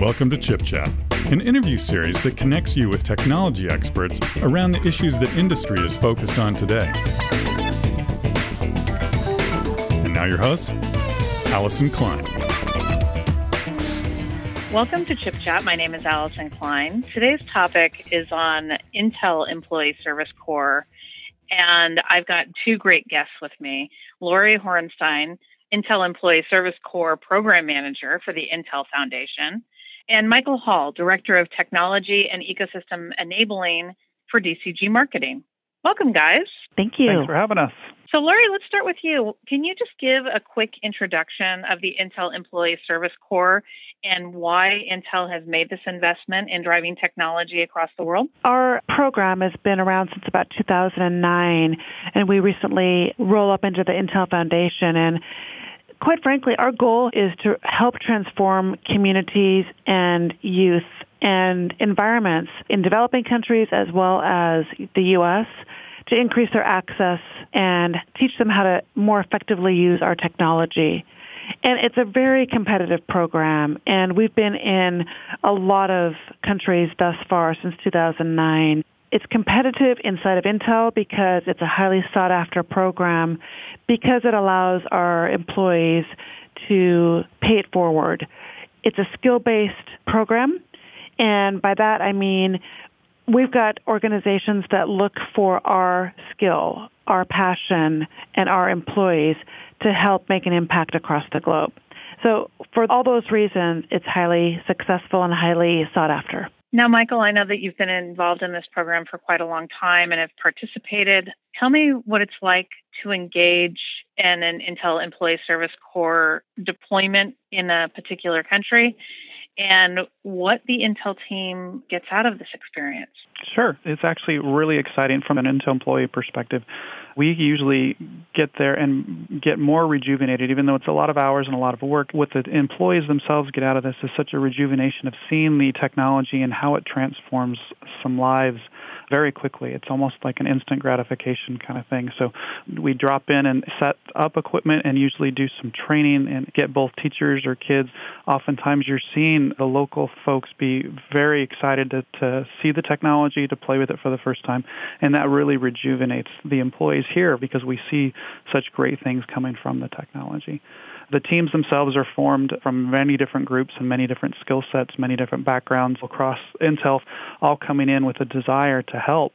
Welcome to Chip Chat, an interview series that connects you with technology experts around the issues that industry is focused on today. And now your host, Allison Klein. Welcome to Chip Chat. My name is Allison Klein. Today's topic is on Intel Employee Service Corps, and I've got two great guests with me. Lori Horenstein, Intel Employee Service Corps Program Manager for the Intel Foundation, and Michael Hall, Director of Technology and Ecosystem Enabling for DCG Marketing. Welcome, guys. Thank you. Thanks for having us. So, Lori, let's start with you. Can you just give a quick introduction of the Intel Employee Service Corps and why Intel has made this investment in driving technology across the world? Our program has been around since about 2009, and we recently roll up into the Intel Foundation. And quite frankly, our goal is to help transform communities and youth and environments in developing countries as well as the U.S. to increase their access and teach them how to more effectively use our technology. And it's a very competitive program, and we've been in a lot of countries thus far since 2009. It's competitive inside of Intel because it's a highly sought after program because it allows our employees to pay it forward. It's a skill-based program, and by that I mean we've got organizations that look for our skill, our passion, and our employees to help make an impact across the globe. So for all those reasons, it's highly successful and highly sought after. Now, Michael, I know that you've been involved in this program for quite a long time and have participated. Tell me what it's like to engage in an Intel Employee Service Corps deployment in a particular country and what the Intel team gets out of this experience. Sure. It's actually really exciting from an Intel employee perspective. We usually get there and get more rejuvenated, even though it's a lot of hours and a lot of work. What the employees themselves get out of this is such a rejuvenation of seeing the technology and how it transforms some lives very quickly. It's almost like an instant gratification kind of thing. So we drop in and set up equipment and usually do some training and get both teachers or kids. Oftentimes you're seeing the local folks be very excited to, to see the technology, to play with it for the first time. And that really rejuvenates the employees here because we see such great things coming from the technology. The teams themselves are formed from many different groups and many different skill sets, many different backgrounds across Intel, all coming in with a desire to help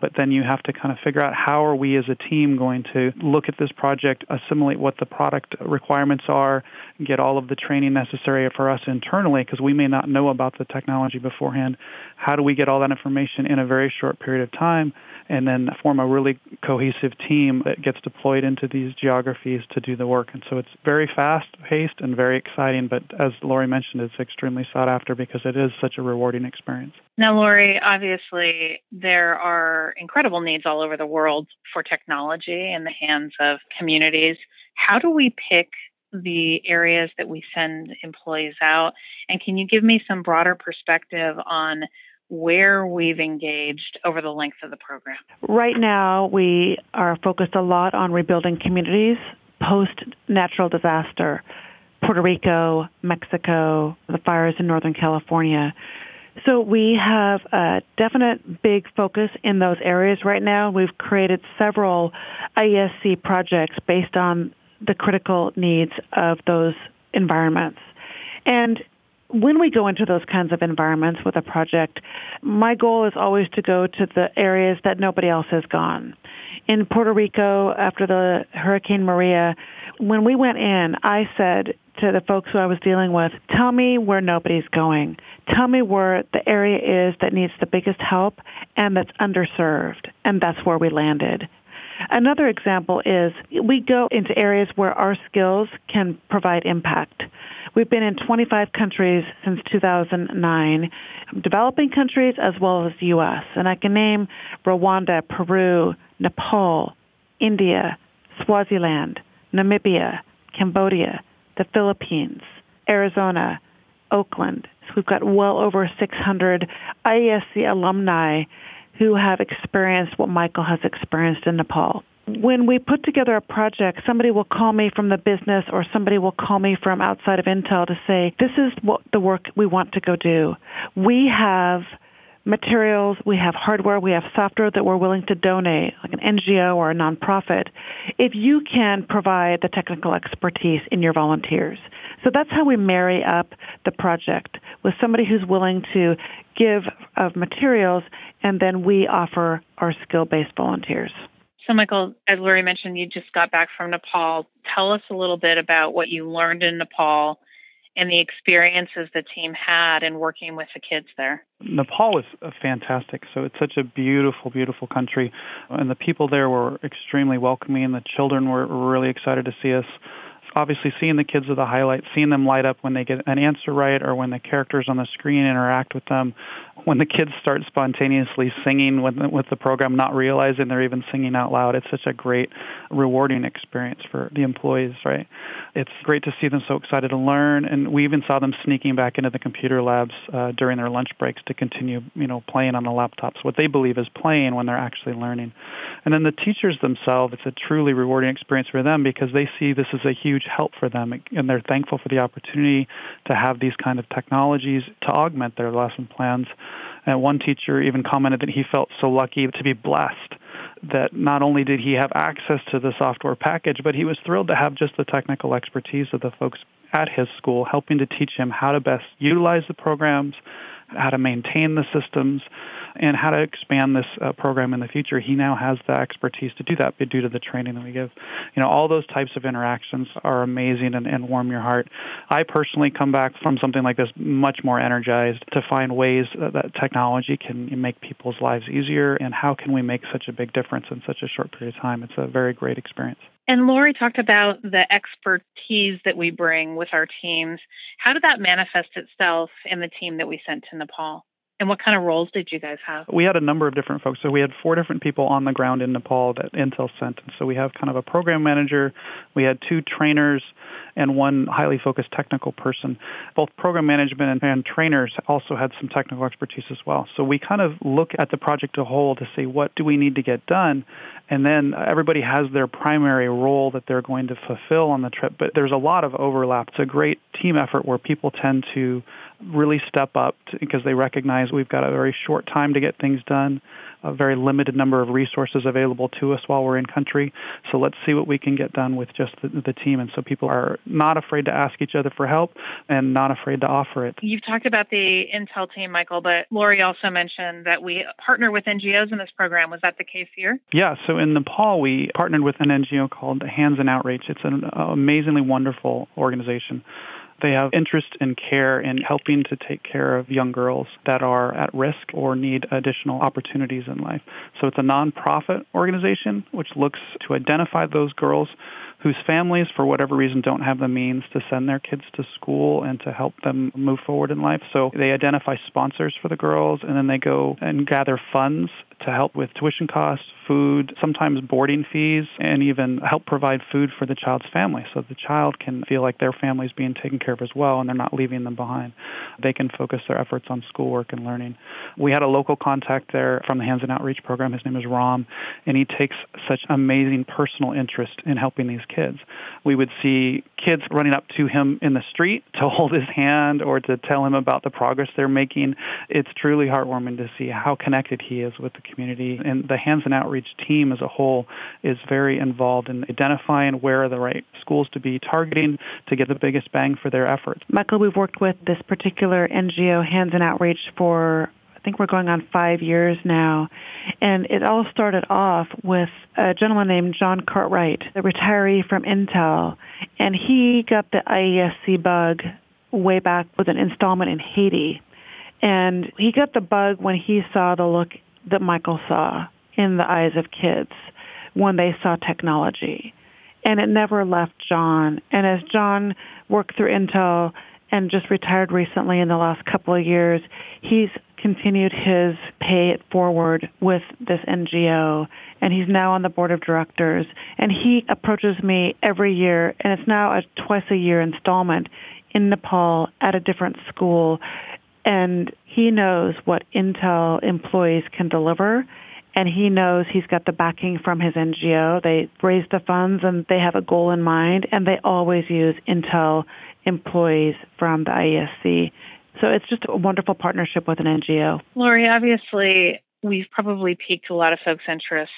but then you have to kind of figure out how are we as a team going to look at this project, assimilate what the product requirements are, get all of the training necessary for us internally because we may not know about the technology beforehand. How do we get all that information in a very short period of time and then form a really cohesive team that gets deployed into these geographies to do the work. And so it's very fast paced and very exciting, but as Lori mentioned, it's extremely sought after because it is such a rewarding experience. Now, Lori, obviously there are incredible needs all over the world for technology in the hands of communities. How do we pick the areas that we send employees out? And can you give me some broader perspective on where we've engaged over the length of the program? Right now, we are focused a lot on rebuilding communities post natural disaster. Puerto Rico, Mexico, the fires in Northern California. So we have a definite big focus in those areas right now. We've created several IESC projects based on the critical needs of those environments. And when we go into those kinds of environments with a project, my goal is always to go to the areas that nobody else has gone. In Puerto Rico, after the Hurricane Maria, when we went in, I said to the folks who I was dealing with, tell me where nobody's going. Tell me where the area is that needs the biggest help and that's underserved. And that's where we landed. Another example is we go into areas where our skills can provide impact. We've been in 25 countries since 2009, developing countries as well as the U.S. And I can name Rwanda, Peru, Nepal, India, Swaziland, Namibia, Cambodia, the Philippines, Arizona, Oakland. So we've got well over 600 IESC alumni who have experienced what Michael has experienced in Nepal. When we put together a project, somebody will call me from the business or somebody will call me from outside of Intel to say, this is what the work we want to go do. We have materials, we have hardware, we have software that we're willing to donate, like an NGO or a nonprofit, if you can provide the technical expertise in your volunteers. So that's how we marry up the project with somebody who's willing to give of materials, and then we offer our skill-based volunteers. So, Michael, as Lori mentioned, you just got back from Nepal. Tell us a little bit about what you learned in Nepal and the experiences the team had in working with the kids there. Nepal is fantastic. So it's such a beautiful, beautiful country. And the people there were extremely welcoming. The children were really excited to see us obviously seeing the kids are the highlight, seeing them light up when they get an answer right or when the characters on the screen interact with them, when the kids start spontaneously singing with, with the program, not realizing they're even singing out loud. It's such a great, rewarding experience for the employees, right? It's great to see them so excited to learn, and we even saw them sneaking back into the computer labs uh, during their lunch breaks to continue, you know, playing on the laptops, what they believe is playing when they're actually learning. And then the teachers themselves, it's a truly rewarding experience for them because they see this as a huge help for them, and they're thankful for the opportunity to have these kind of technologies to augment their lesson plans. And one teacher even commented that he felt so lucky to be blessed that not only did he have access to the software package, but he was thrilled to have just the technical expertise of the folks at his school helping to teach him how to best utilize the programs, how to maintain the systems, and how to expand this uh, program in the future. He now has the expertise to do that due to the training that we give. You know, all those types of interactions are amazing and, and warm your heart. I personally come back from something like this much more energized to find ways that technology can make people's lives easier and how can we make such a big difference in such a short period of time. It's a very great experience. And Lori talked about the expertise that we bring with our teams. How did that manifest itself in the team that we sent to Nepal? And what kind of roles did you guys have? We had a number of different folks. So we had four different people on the ground in Nepal that Intel sent. And so we have kind of a program manager, we had two trainers, and one highly focused technical person. Both program management and, and trainers also had some technical expertise as well. So we kind of look at the project as a whole to see what do we need to get done, and then everybody has their primary role that they're going to fulfill on the trip. But there's a lot of overlap. It's a great team effort where people tend to really step up to, because they recognize we've got a very short time to get things done a very limited number of resources available to us while we're in country. So let's see what we can get done with just the, the team. And so people are not afraid to ask each other for help and not afraid to offer it. You've talked about the Intel team, Michael, but Lori also mentioned that we partner with NGOs in this program. Was that the case here? Yeah. So in Nepal, we partnered with an NGO called Hands in Outreach. It's an uh, amazingly wonderful organization. They have interest and care in helping to take care of young girls that are at risk or need additional opportunities in life. So it's a nonprofit organization which looks to identify those girls whose families, for whatever reason, don't have the means to send their kids to school and to help them move forward in life. So they identify sponsors for the girls, and then they go and gather funds to help with tuition costs, food, sometimes boarding fees, and even help provide food for the child's family so the child can feel like their family is being taken care of as well and they're not leaving them behind. They can focus their efforts on schoolwork and learning. We had a local contact there from the Hands in Outreach program. His name is Ram, and he takes such amazing personal interest in helping these kids. We would see kids running up to him in the street to hold his hand or to tell him about the progress they're making. It's truly heartwarming to see how connected he is with the community. And the Hands in Outreach team as a whole is very involved in identifying where the right schools to be targeting to get the biggest bang for their efforts. Michael, we've worked with this particular NGO, Hands in Outreach, for I think we're going on five years now. And it all started off with a gentleman named John Cartwright, a retiree from Intel. And he got the IESC bug way back with an installment in Haiti. And he got the bug when he saw the look that Michael saw in the eyes of kids when they saw technology. And it never left John. And as John worked through Intel and just retired recently in the last couple of years, he's continued his pay it forward with this NGO and he's now on the board of directors and he approaches me every year and it's now a twice a year installment in Nepal at a different school and he knows what Intel employees can deliver and he knows he's got the backing from his NGO. They raise the funds and they have a goal in mind, and they always use Intel employees from the IESC. So it's just a wonderful partnership with an NGO. Lori, obviously, we've probably piqued a lot of folks' interest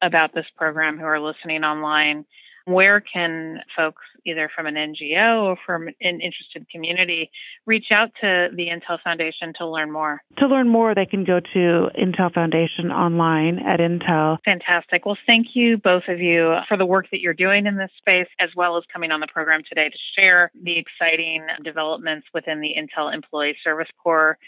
about this program who are listening online where can folks, either from an NGO or from an interested community, reach out to the Intel Foundation to learn more? To learn more, they can go to Intel Foundation online at Intel. Fantastic. Well, thank you, both of you, for the work that you're doing in this space, as well as coming on the program today to share the exciting developments within the Intel Employee Service Corps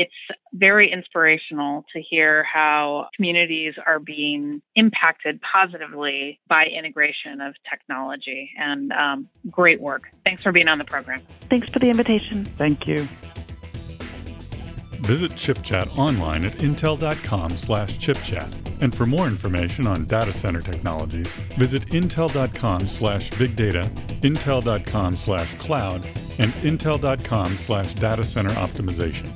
it's very inspirational to hear how communities are being impacted positively by integration of technology and um, great work. Thanks for being on the program. Thanks for the invitation. Thank you. Visit ChipChat online at intel.com slash chipchat. And for more information on data center technologies, visit intel.com slash big data, intel.com slash cloud, and intel.com slash data center optimization.